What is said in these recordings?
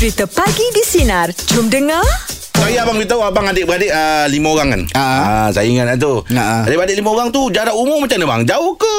Cerita Pagi di Sinar. Jom dengar. Saya abang beritahu abang adik-beradik uh, lima orang kan. Ah. Ah, saya ingat tu. Ah. Adik-beradik lima orang tu jarak umur macam mana bang? Jauh ke?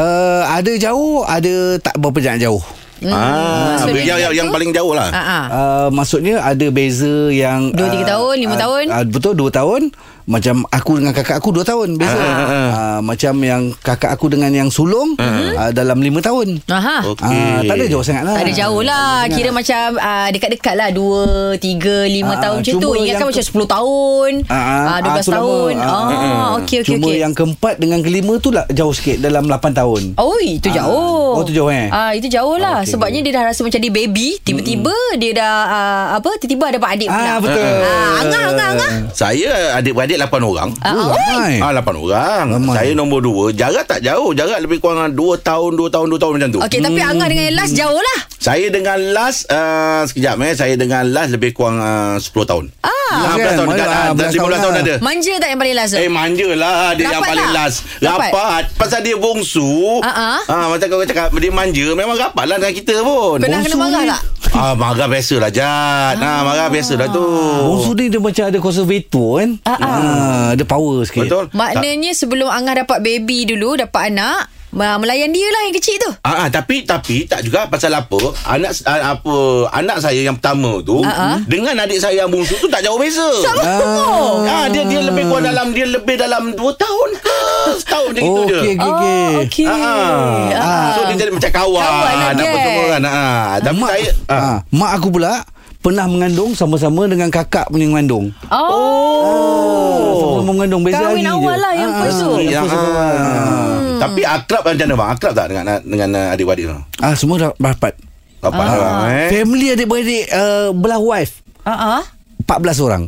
Uh, ada jauh, ada tak berapa jangan jauh. Ah, so yang, dia yang, yang paling jauh lah. Ah, ah. Uh, maksudnya ada beza yang Dua, tiga tahun, lima ah, tahun? ah, Betul dua tahun Macam aku dengan kakak aku dua tahun Beza Ah, ah, ah. Ah, Macam yang kakak aku dengan yang sulung ah, Dalam lima tahun. Aha. Okey. Ah, Tak ada jauh sangat lah. Tak ada jauh lah. Kira macam uh, Dekat-dekat lah. Dua Tiga Lima Ah, tahun macam tu. Ingatkan yang macam ke- 10 tahun. Ah, ah, uh, 12 ah, tu lama. tahun. Ah, Okey okey Cuma okey. yang keempat dengan kelima tu lah Jauh sikit Dalam 8 tahun. Oh itu Ah. jauh. Oh, tu jauh, eh? Ah Itu jauh lah. Okey, Sebabnya dia dah rasa macam dia baby Tiba-tiba Dia dah uh, Apa Tiba-tiba ada dapat adik pula. Ah betul. Ah, Angah Angah Angah. Saya adik-beradik lapan orang. Ah, Oh, ah, ramai. Ah, lapan orang. Ramai. Saya nombor dua. Jarak tak jauh. Jarak lebih kurang dua tahun, dua tahun, dua tahun macam tu. Okey tapi Angah dengan yang last jauh lah Saya dengan last uh, sekejap eh. Saya dengan last lebih kurang uh, 10 tahun. Ah. Ah, Kan, 15 tahun dekat. ah, Ah, 15 15 tahun tahun ada. Manja tak yang paling last tu Eh manja lah Dia yang Rapat paling tak? last Rapat? Rapat Pasal dia bongsu Ah, ah. ah, Macam kau cakap Dia manja Memang rapat lah dengan kita pun Pernah kena Bongsu marah ni- tak Ah, marah biasa lah Jad ah. Marah biasa lah tu Bongsu ni dia macam ada konservator kan Ah, ah. Ah, Ada power sikit Betul Maknanya sebelum Angah dapat baby dulu Dapat anak Melayan dia lah yang kecil tu Ah, ah, tapi tapi tak juga pasal apa anak ah, apa anak saya yang pertama tu Ah, ah. dengan adik saya yang bungsu tu tak jauh beza. Ah. Ah dia dia lebih kurang dalam dia lebih dalam 2 tahun ke setahun macam itu Oh, je. okey, okey, okey. Oh, okey. Ah, ah. So dia jadi macam kawan, Kawan lah, apa semua kan. Ah, tapi mak, saya ah. ah. mak aku pula pernah mengandung sama-sama dengan kakak punya mengandung. Oh, Sama-sama mengandung beza Kahwin hari awal je. lah yang Ah, first tu. Yang yang, first ah. Tapi akrab macam mana bang? Akrab tak dengan dengan uh, adik-beradik tu? Ah semua dah rapat. Rapat Ah. orang eh. Family adik-beradik uh, belah wife Ah, ah. 14 orang.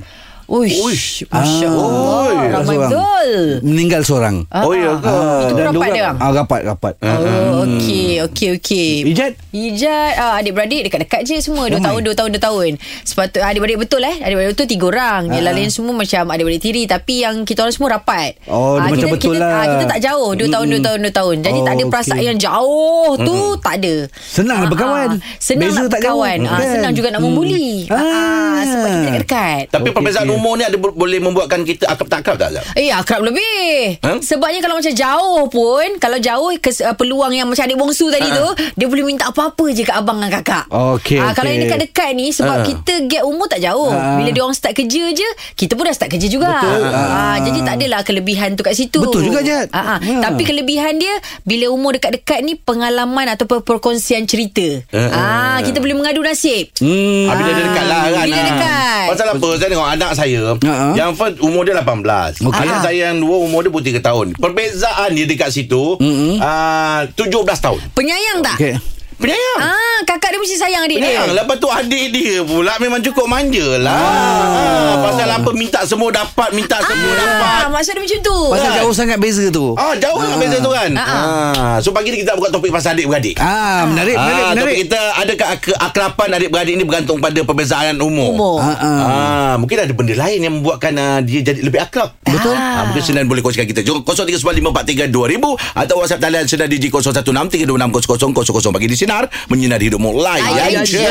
Uish, Uish. Masya Ah. Allah Oi. Ramai Seorang. betul Meninggal seorang. Ah, Oh, ya ah. ke? Itu pun rapat dia bang Ah rapat rapat. Oh, okey, okey, okey. Ijat Ijat ah, adik-beradik dekat-dekat je semua 2 Ramai. tahun 2 tahun 2 tahun. Sepatut adik-beradik betul eh. Adik-beradik betul 3 orang. Yang Ah. lain semua macam adik-beradik tiri tapi yang kita orang semua rapat. Oh, Ah, macam kita, betul kita, lah. ah, kita tak jauh 2 tahun 2 tahun 2 tahun. Jadi Oh, tak ada perasaan okey. yang jauh tu tak ada. Senang Ah, berkawan. ah. Senang Beza nak berkawan. Ah, Kan? senang juga nak Hmm. membuli. Ah. Ah. sebab kita dekat-dekat. Tapi Okey, perbezaan okey. umur ni ada bo- boleh membuatkan kita akrab tak akrab tak Zab? Eh akrab lebih Huh? Sebabnya kalau macam jauh pun Kalau jauh kes, uh, Peluang yang macam adik bongsu tadi Ha. tu Dia boleh minta apa-apa je kat abang dengan kakak Okey, Ah, Kalau okey. yang dekat-dekat ni Sebab Ha. kita gap umur tak jauh Ha. Bila dia orang start kerja je Kita pun dah start kerja juga Betul. Ah, Ah. Jadi tak adalah kelebihan tu kat situ Betul juga, Jad. Ah, ah. Ha. Tapi kelebihan dia Bila umur dekat-dekat ni Pengalaman atau perkongsian cerita Ha. ah, Kita boleh mengadu nasib Hmm. Ah, bila dia dekat lah kan Bila ah. dekat. Pasal apa Saya tengok anak saya Ah. Yang first umur dia 18 Okey. Anak Ah. saya yang dua Umur dia pun 3 tahun Perbezaan dia dekat situ Mm-mm. ah, 17 tahun Penyayang tak? Okey. Penyayang Ah, kakak dia mesti sayang adik dia. Penyayang Lepas tu adik dia pula Memang cukup manja lah ah. Pasal apa Minta semua dapat Minta semua dapat Ah, maksud dia macam tu. Pasal Kan? jauh sangat beza tu. Ah jauh ah. beza tu kan. Ah, Ah. So pagi ni kita buat topik pasal adik-beradik. Ah, menarik, menarik, Ah, menarik. topik kita adakah ak- akraban adik-beradik ni bergantung pada perbezaan umur. Umur. Ah, ah. Ah, mungkin ada benda lain yang membuatkan uh, dia jadi lebih akrab. Betul. Ah, mungkin Sinan boleh kongsikan kita. Jom 0395432000 atau WhatsApp talian Sinar DJ 0163260000 bagi di Sinar menyinari hidupmu layan je.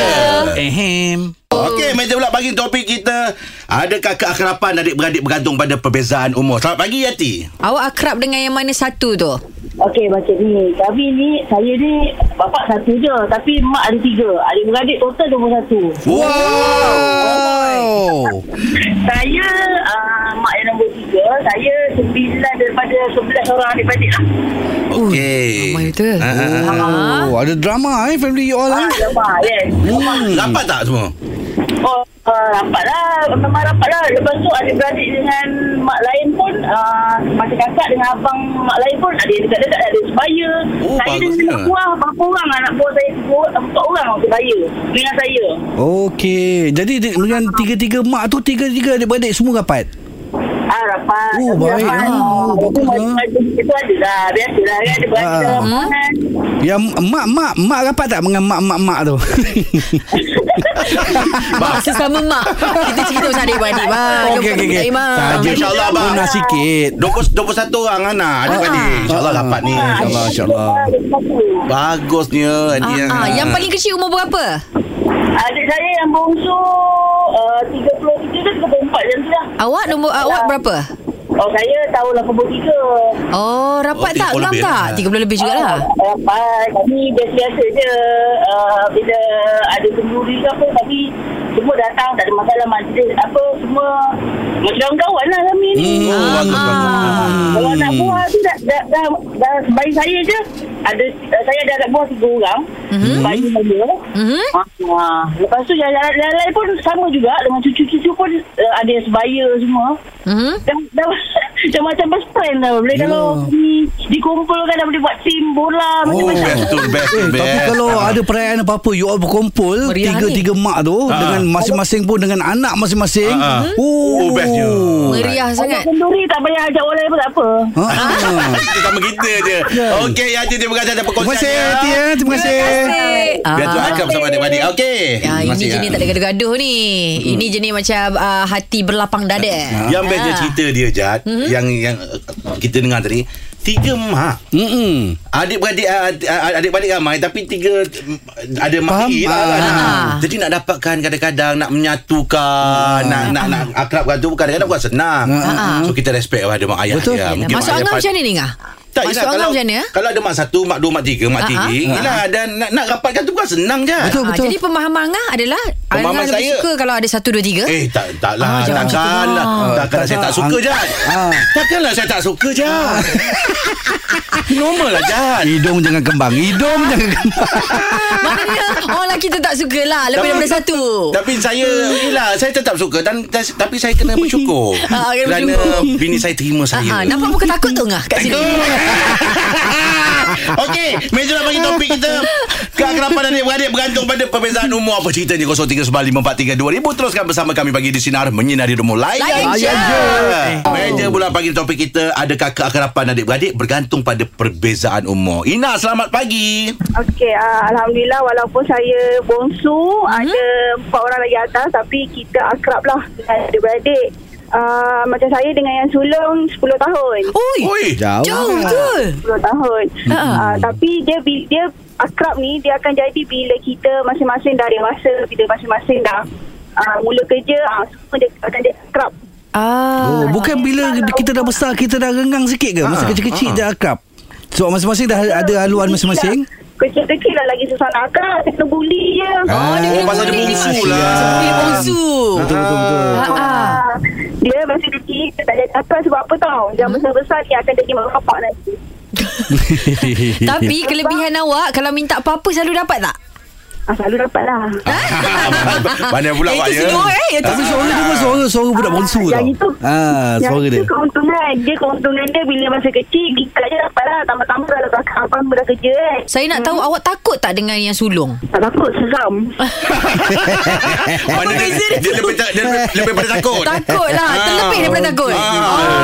Ehem. Okey, meja pula bagi topik kita. Adakah keakraban adik-beradik bergantung pada perbezaan umur? Selamat pagi Yati. Awak akrab dengan yang mana satu tu? Okey macam ni Kami ni Saya ni Bapak satu je Tapi mak ada tiga Adik-beradik total nombor satu Wow. Saya tiga Saya sembilan daripada Sebelas orang adik-beradik lah Okey. ramai betul. Ah, ah, ah. Oh, ada drama eh family you all Ah, eh. Lepas yes Hmm. Rapat tak semua? Oh uh, rapat lah Memang rapat lah Lepas tu adik-beradik dengan Mak lain pun uh, Macam kakak dengan abang Mak lain pun Ada yang dekat-dekat Ada sebaya Oh, Saya dengan anak buah Berapa orang anak buah saya Tiga Empat orang sebaya Dengan saya Okey. Jadi di- dengan tiga-tiga mak tu tiga-tiga adik-beradik semua rapat. Ah rapat Oh, baik. rapat. Ah, lah. macam- Itu ada lah Biasalah kan Ada beradik Ah. Hmm? Yang mak mak mak rapat tak dengan mak mak mak tu? Mak sesama mak. Kita cerita pasal adik-beradik, bang. Okey okey okey. Imam. Saja InsyaAllah, abang. Guna sikit. 20, 21 orang anak adik-beradik. InsyaAllah rapat ni. InsyaAllah insyaAllah. Bagusnya Ah, yang ah, yang paling kecil umur berapa? Adik saya yang bongsu uh, 33 ke 34 macam tu lah. Awak nombor awak berapa? Oh, saya tahun 83. Oh, rapat Oh, tak? 30 Geram lebih tak? lah. 30 lebih jugalah. Uh, Rapat. Kami biasa-biasa je. Uh, bila ada kenduri ke apa, tapi semua datang. Tak ada masalah majlis. Apa, semua macam kawan lah kami ni. Hmm, oh, bagus, bagus. Ah, Kalau anak buah tu dah, dah, dah, dah bayi saya je. Ada, uh, saya ada anak buah tiga orang. Mm-hmm. Bayi saya. Mhm. Ah, lepas tu yang yang yang lain pun sama juga dengan cucu-cucu pun uh, ada yang sebaya semua. Mhm. Dah, dah, dah macam best friend lah. Boleh Ya. kalau di, dikumpulkan dah boleh buat tim bola Oh, macam-macam. Best tu best Eh, best. tapi kalau ada perayaan apa-apa You all berkumpul Meriah Tiga-tiga mak tu Ha. Dengan masing-masing pun Dengan anak masing-masing Ha, ha. Oh, Oh, best je. Meriah sangat. kenduri tak payah ajak orang lain pun tak apa. Ha. Kita sama kita je. Okey, Haji terima kasih atas Terima kasih ya Terima kasih Biar tu Ah. akrab sama adik-adik. Okey. Ya, Terima ini jenis ya. tak ada gaduh-gaduh ni. Ini jenis macam hati berlapang dada. Yang best dia Ah. cerita dia Jad Hmm? Yang yang uh, kita dengar tadi Tiga mak Mm-mm. Adik-beradik uh, uh, Adik-beradik ramai Tapi tiga uh, Ada Faham? maki lah kan Ah. Ah. Jadi nak dapatkan Kadang-kadang Nak menyatukan Nak nak nak akrabkan tu Kadang-kadang bukan senang Ah. So kita respect pada mak ayah Betul. dia Mungkin Masuk mak pat- macam ni ni ngah? Tak, yelah, angam kalau, macam ni ya? Kalau ada mak satu, mak dua, mak tiga, mak Ah, tiga ah. Yelah dan nak, nak rapatkan tu bukan senang je Betul, Ah, betul. jadi pemahaman Angah adalah Pemahaman Angah saya- suka kalau ada satu dua tiga. Eh tak taklah Ah, jangan macam tu takkan lah lah. takkanlah saya tak suka. Ah. Takkanlah saya tak suka Jan. Normal lah Jan. Hidung jangan kembang Hidung jangan kembang Maknanya orang lelaki tu tak suka lah lebih daripada satu. Tapi saya Yelah Saya tetap suka dan, dan Tapi saya kena bersyukur Ah, Kerana. Bini saya terima Ah, saya nampak muka takut tu Angah kat sini. Okey Meja nak bagi topik kita. Keakraban adik-beradik Bergantung pada perbezaan umur. Apa ceritanya? 0395432000 Teruskan bersama kami Pagi di Sinar Menyinari Rumah Layan Layan je. je. Meja bulan pagi topik kita Adakah keakraban adik-beradik Bergantung pada perbezaan umur? Ina selamat pagi. Okey, uh, Alhamdulillah walaupun saya bongsu, uh-huh. ada empat orang lagi atas tapi kita akrab lah dengan adik-beradik. Uh, macam saya dengan yang sulung 10 tahun. Ui. Oi Jauh Jauh betul. 10 tahun. Uh, tapi dia dia akrab ni dia akan jadi bila kita masing-masing dah dewasa, bila masing-masing dah uh, mula kerja, uh, semua dia akan jadi akrab. Ah. Oh, bukan bila kita dah besar kita dah renggang sikit ke? Masa Ah, kecil-kecil ah. dah akrab. So masing-masing dah ada haluan masing-masing. Kecil-kecil lah lagi susah nak akrab, kita kena bully je. Oh, dia Oh, kena pasal dia bongsu Kasihan. lah Dia bongsu. Betul betul betul. Ah, ah. Dia masa kecil dia tak jadi akrab sebab apa tau? Jangan Hmm? besar-besar dia akan jadi mak bapak nanti. Tapi kelebihan awak kalau minta apa-apa selalu dapat tak? Ah, selalu dapat lah. Pandai pula Eh, Pak itu ya slow eh. Itu Tapi slow. suara dia pun suara suara budak bongsu tau. Yang itu Ah, yang suara itu dia. keuntungan Dia keuntungan dia Bila masa kecil Kita je dapat lah Tambah-tambah kalau kakak abang dah kerja kan Saya nak tahu awak takut tak dengan yang sulung? Tak takut seram Mana dia, beza dia dia, lebih, ta- dia lebih, lebih pada takut Takut lah. Terlebih daripada takut. ah,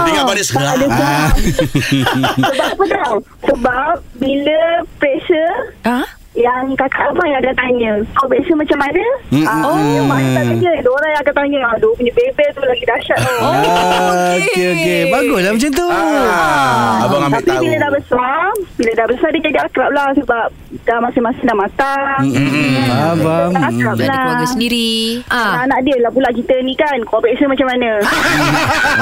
Dia ingat pada seram Sebab apa tau Sebab Bila pressure Ha? Yang kakak abang yang akan tanya Kau biasa macam mana? Hmm, Ah, hmm, oh, mak tak Diorang yang akan tanya Aduh punya bebel tu lagi dahsyat tau Oh, Ah, okey. okey okey. Baguslah macam tu. ah, Abang ambil Tapi tahu bila dah besar Bila dah besar dia jadi akrab lah Sebab Dah masing-masing dah matang Hmm, faham, faham. Dah akrab ada lah keluarga sendiri. Ah. Anak dia lah pula kita ni kan Kau biasa macam mana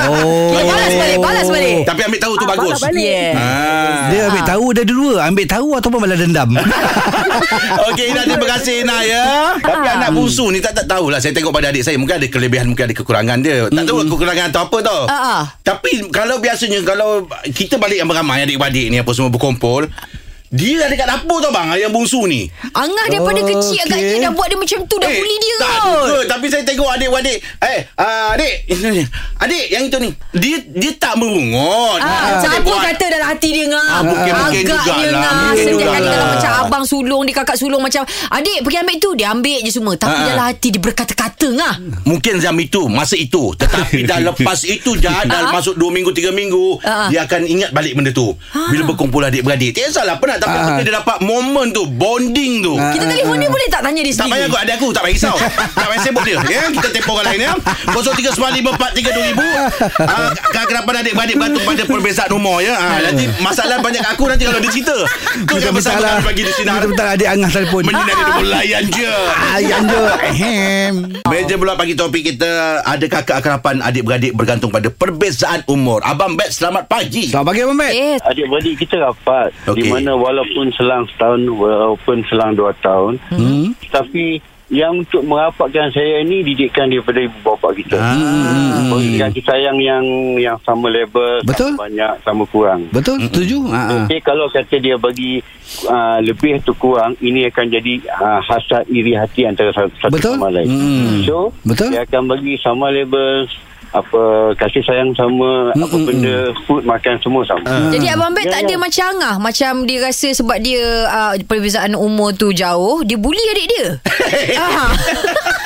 Oh. Kita balas balik, balas balik. Tapi ambil tahu tu Ah, bagus balas balik. Yeah. Ah. Dia ambil tahu dah dua. Ambil tahu ataupun malah dendam. Okey Ina terima kasih Ina ya. Tapi anak bungsu ni tak tak tahulah. Saya tengok pada adik saya. Mungkin ada kelebihan Mungkin ada kekurangan dia. Tak tahu kekurangan atau apa tau. Ah, ah. Tapi kalau biasanya Kalau kita balik yang ramai Adik-adik ni Apa semua berkumpul Dia ada kat dapur tau bang Yang bungsu ni Angah daripada Oh, kecil okey. agaknya dah buat dia macam tu dah bully dia tak kot. juga Tapi saya tengok adik-adik Eh uh, Adik Adik yang itu ni Dia dia tak merungut Ah, siapa buat- kata dalam hati dia ngah? Ah, Agaknya ngah. Mungkin Setiap kali kalau macam abang sulung, dia kakak sulung macam, adik pergi ambil tu, dia ambil je semua. Tapi Ah. dalam hati dia berkata-kata ngah. Mungkin jam itu Masa itu Tetapi dah lepas itu Dah, dah Ah. masuk 2 minggu 3 minggu Ah. Dia akan ingat balik benda tu Bila berkumpul adik-beradik Tak salah nak Tapi Ah. apabila dia dapat momen tu Bonding tu. Ah. Kita telefon dia boleh tak tanya dia Tak sendiri? payah kot adik aku Tak payah risau. Tak payah sibuk dia ya? Kita tempoh orang lain ya. 0395432000 ah, Kenapa adik-adik Bantu pada perbezaan umur ya? Ah, Nanti masalah banyak kat aku Nanti kalau dia cerita. Tu yang bersama kami Pagi di Sinar Kita bentar adik Angah telefon. Menyinari rumah layan je. Ayam je Ahem. Meja pula pagi topik kita Adakah keakrapan adik-beradik bergantung pada perbezaan umur? Abang Bet selamat pagi. Selamat pagi Abang Eh, Adik-beradik kita rapat. Okay. Di mana walaupun selang setahun Walaupun selang dua tahun Hmm. Tapi yang untuk merapatkan saya ni didikan daripada ibu bapa kita. Hmm. Berikan kasih sayang yang yang sama level, Betul. sama banyak, sama kurang. Betul setuju ha, ha. Okey kalau kata dia bagi uh, lebih atau kurang ini akan jadi uh, hasad iri hati antara satu, satu Betul. sama lain. Hmm. So Betul. dia akan bagi sama level apa kasih sayang sama Hmm, apa hmm, benda food makan semua sama. Jadi Abang Bet Ya, tak ya. ada macam Angah? Macam dia rasa sebab dia uh, Perbezaan umur tu jauh Dia bully adik dia? Ah.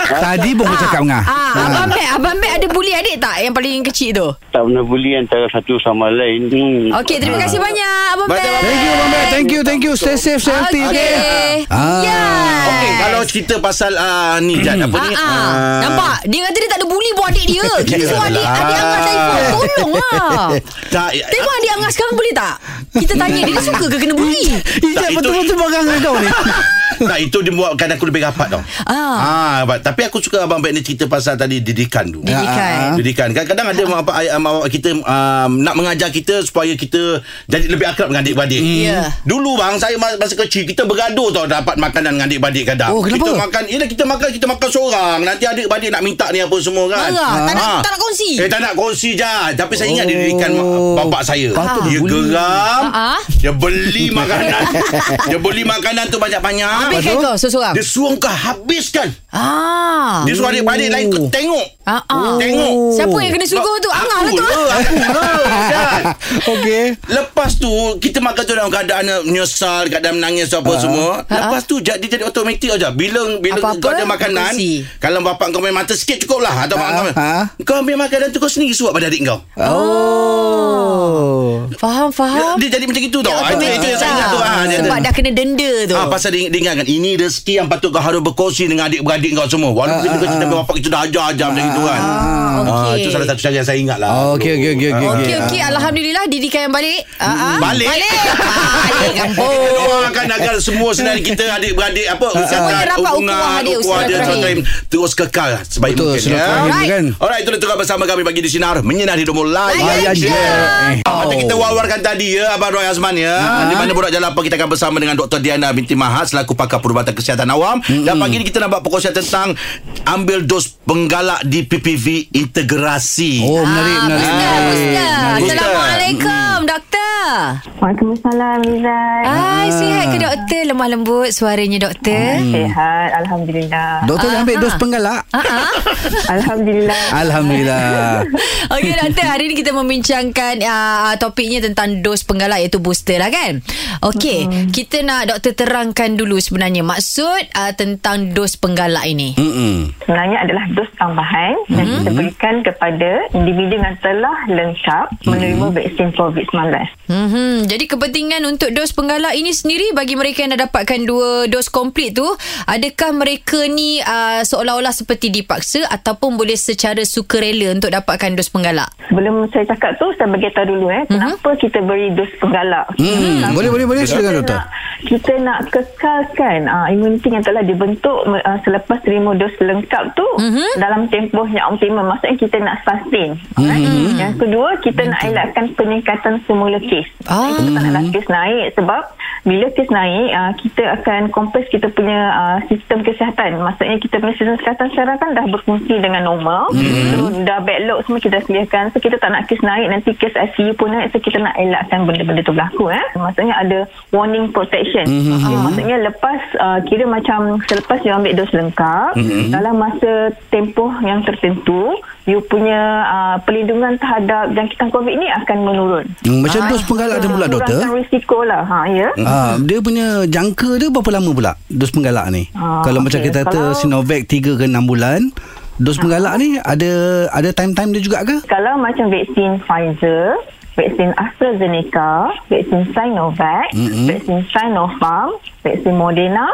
Tadi pun kau cakap Angah. Ah, Abang Bet Abang Bet ada bully adik tak Yang paling kecil tu? Tak pernah bully antara satu sama lain. Hmm. Okey terima kasih banyak Abang Bet. Abang Thank you Abang Mat Thank you Thank you. Stay safe Stay healthy Okey. Ah. Yes Okey, kalau cerita pasal uh, ni Jad, apa ni? Ah, ah. ah, Nampak? Dia kata dia tak ada bully buat adik dia. Kita suruh adik Adik telefon Tolong lah. Tak, Tengok adik Angah sekarang boleh tak? Kita tanya dia Dia suka ke kena bully Ijat betul-betul barang kau ni tak, itu dia buatkan aku lebih rapat tau. Ah. Ah, tapi aku suka Abang Bet ni cerita pasal tadi didikan tu. Didikan Didikan Kadang-kadang ada mak bapak ayah mak bapak kita um, nak mengajar kita supaya kita jadi lebih akrab dengan adik-beradik. Ya. Dulu bang saya mas- masa kecil kita bergaduh tau dapat makanan dengan adik-beradik kadang. Oh, kenapa? Kita makan, ya kita makan kita makan seorang. Nanti adik-beradik nak minta ni apa semua kan. Marah. Tak nak- Ah. tak nak kongsi. Eh tak nak kongsi je. Tapi saya ingat Oh. didikan bapak saya. Patut Dia geram. Ah, ah. Dia beli makanan. dia beli makanan tu banyak-banyak. Habiskan kau seorang Dia suruh kau habiskan. Ah Dia suruh adik-beradik lain kau tengok. Ah, ah. Tengok. Siapa yang kena suruh tu? Angah lah tu. Aku lah, aku lah. Okey Lepas tu Kita makan tu dalam keadaan Menyesal Keadaan menangis Apa semua Lepas tu Dia jadi automatik aja. Bila bila Apa-apa, kau ada makanan kongsi. Kalau bapak kau main mata sikit cukup lah Atau Ha, mak kau ha. Kau ambil makanan tu Kau sendiri suap pada adik kau Oh Faham, faham. Dia jadi macam itu tau Dia Ah, Itu itu yang saya ingat tu ah, dia- Sebab dia- dah kena denda tu. Ah, pasal dia, dia ingatkan Ini rezeki yang patut kau harus berkongsi Dengan adik-beradik kau semua Walaupun kita kecil Tapi bapak kita dah ajar-ajar Macam itu kan ah, okey. Itu salah satu cara yang saya ingat lah Okey okey okey okey. Okey, okey. Alhamdulillah didikan yang balik. Ah, ah. Balik? Balik. Balik kampung. Doakan agar semua saudara kita adik-beradik apa Supaya rapat ukhuwah dia, ukhuwah dia silaturahim terus kekal sebaik Betul mungkin ya. silaturahim Alright. kan Alright, itu tukar bersama kami bagi di sinar menyinari hidupmu layan Layan je. je. Oh. Kita wawarkan tadi ya Abang Roy Azman ya. Di mana borak jalan apa kita akan bersama dengan Dr. Diana binti Mahat selaku pakar perubatan kesihatan awam dan pagi ni kita nak buat perkongsian tentang ambil dos penggalak di PPV integrasi. Oh menarik Ah, menarik Booster, menarik. booster. Booster. Assalamualaikum, doktor. Waalaikumsalam Rizal. Hai, sihat ke doktor? Lemah lembut suaranya doktor. Sihat, Alhamdulillah. Doktor dah ambil Ah, dos penggalak Ah, ah. Alhamdulillah. Alhamdulillah Okey doktor, hari ni kita membincangkan uh, topiknya tentang dos penggalak iaitu booster lah kan. Okey, hmm. kita nak doktor terangkan dulu sebenarnya maksud uh, tentang dos penggalak ini. Mm-mm. Sebenarnya adalah dos tambahan yang kita berikan kepada individu yang telah lengkap menerima vaksin COVID-19. Hmm, jadi kepentingan untuk dos penggalak ini sendiri bagi mereka yang dah dapatkan dua dos komplit tu, adakah mereka ni uh, seolah-olah seperti dipaksa ataupun boleh secara sukarela untuk dapatkan dos penggalak? Sebelum saya cakap tu, saya bagi tahu dulu eh, kenapa kita beri dos penggalak. Hmm, boleh boleh boleh silakan kita doktor. nak, kita nak kekalkan uh, imuniti yang telah dibentuk uh, selepas terima dos lengkap tu mm-hmm. dalam tempoh yang optimum. Maksudnya kita nak sustain. Mm-hmm. Yang kedua, kita nak elakkan peningkatan semula kes. Ah. Kita tak nak kes naik sebab bila kes naik, uh, kita akan kompres kita punya uh, sistem kesihatan. Maksudnya kita punya sistem kesihatan sekarang kan dah berfungsi dengan normal. Mm-hmm. So, dah backlog semua kita sediakan. So, kita tak nak kes naik. Nanti kes ICU pun naik. So, kita nak elakkan benda-benda tu berlaku. Eh. Maksudnya ada warning protection. Mm-hmm. Uh, maksudnya lepas, uh, kira macam selepas you ambil dos lengkap, mm-hmm. dalam masa tempoh yang tertentu, you punya uh, perlindungan terhadap jangkitan COVID ni akan menurun. Hmm, macam dos penggalak dia pula doktor. Kurangkan risiko lah. Ha, ya. Ah, dia punya jangka dia berapa lama pula dos penggalak ni? Ah, Kalau macam okey. kita kata Kalau- Sinovac 3 ke 6 bulan, dos penggalak ni ada ada time-time dia juga ke? Kalau macam vaksin Pfizer vaksin AstraZeneca, vaksin Sinovac, mm-hmm. vaksin Sinopharm, vaksin Moderna.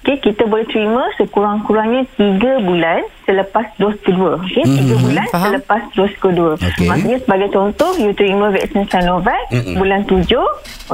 Okay, kita boleh terima sekurang-kurangnya 3 bulan selepas dos kedua. Okay, 3 mm-hmm. bulan Faham. selepas dos kedua. Okey. Maksudnya sebagai contoh, you terima vaksin Sinovac mm-hmm. bulan 7.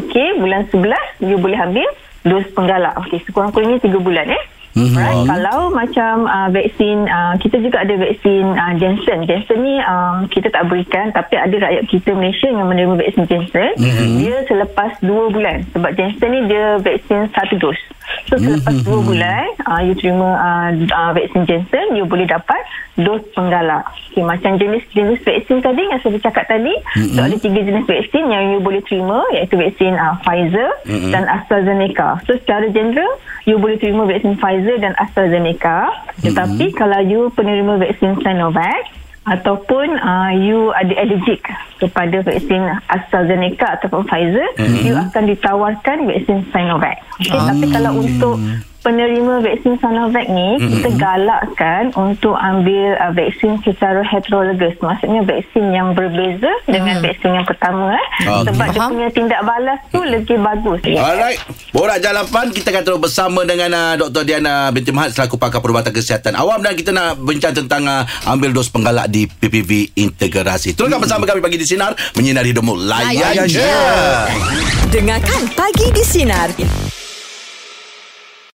Okay, bulan 11 you boleh ambil dos penggalak. Okay, sekurang-kurangnya 3 bulan eh. Mhm. Right. Kalau macam uh, vaksin uh, kita juga ada vaksin uh, Janssen. Janssen ni um, kita tak berikan tapi ada rakyat kita Malaysia yang menerima vaksin Janssen. Mm-hmm. Dia selepas 2 bulan sebab Janssen ni dia vaksin satu dos. So selepas 2 bulan uh, you terima uh, uh, vaksin Janssen you boleh dapat dos penggalak. Okay, macam jenis-jenis vaksin tadi yang saya cakap tadi. Mm-hmm. So ada tiga jenis vaksin yang you boleh terima iaitu vaksin uh, Pfizer mm-hmm. dan AstraZeneca. So secara general you boleh terima vaksin Pfizer dan AstraZeneca. Tetapi mm-hmm. kalau you penerima vaksin Sinovac ataupun uh, you ada allergic kepada vaksin AstraZeneca ataupun Pfizer, mm-hmm. you akan ditawarkan vaksin Sinovac. Okay, Ah. Tapi kalau untuk penerima vaksin Sinovac ni, mm-hmm. kita galakkan untuk ambil uh, vaksin secara heterologous. Maksudnya vaksin yang berbeza dengan vaksin yang pertama. Eh. Okey. Sebab dia Faham. punya tindak balas tu lebih bagus. Alright Borak Jalapan Kita akan terus bersama dengan uh, Dr. Diana binti Mahat Selaku pakar perubatan kesihatan awam Dan kita nak bincang tentang uh, Ambil dos penggalak di PPV Integrasi Teruskan bersama kami Pagi di Sinar Menyinari hidupmu Layan Layan je je. Dengarkan Pagi di Sinar.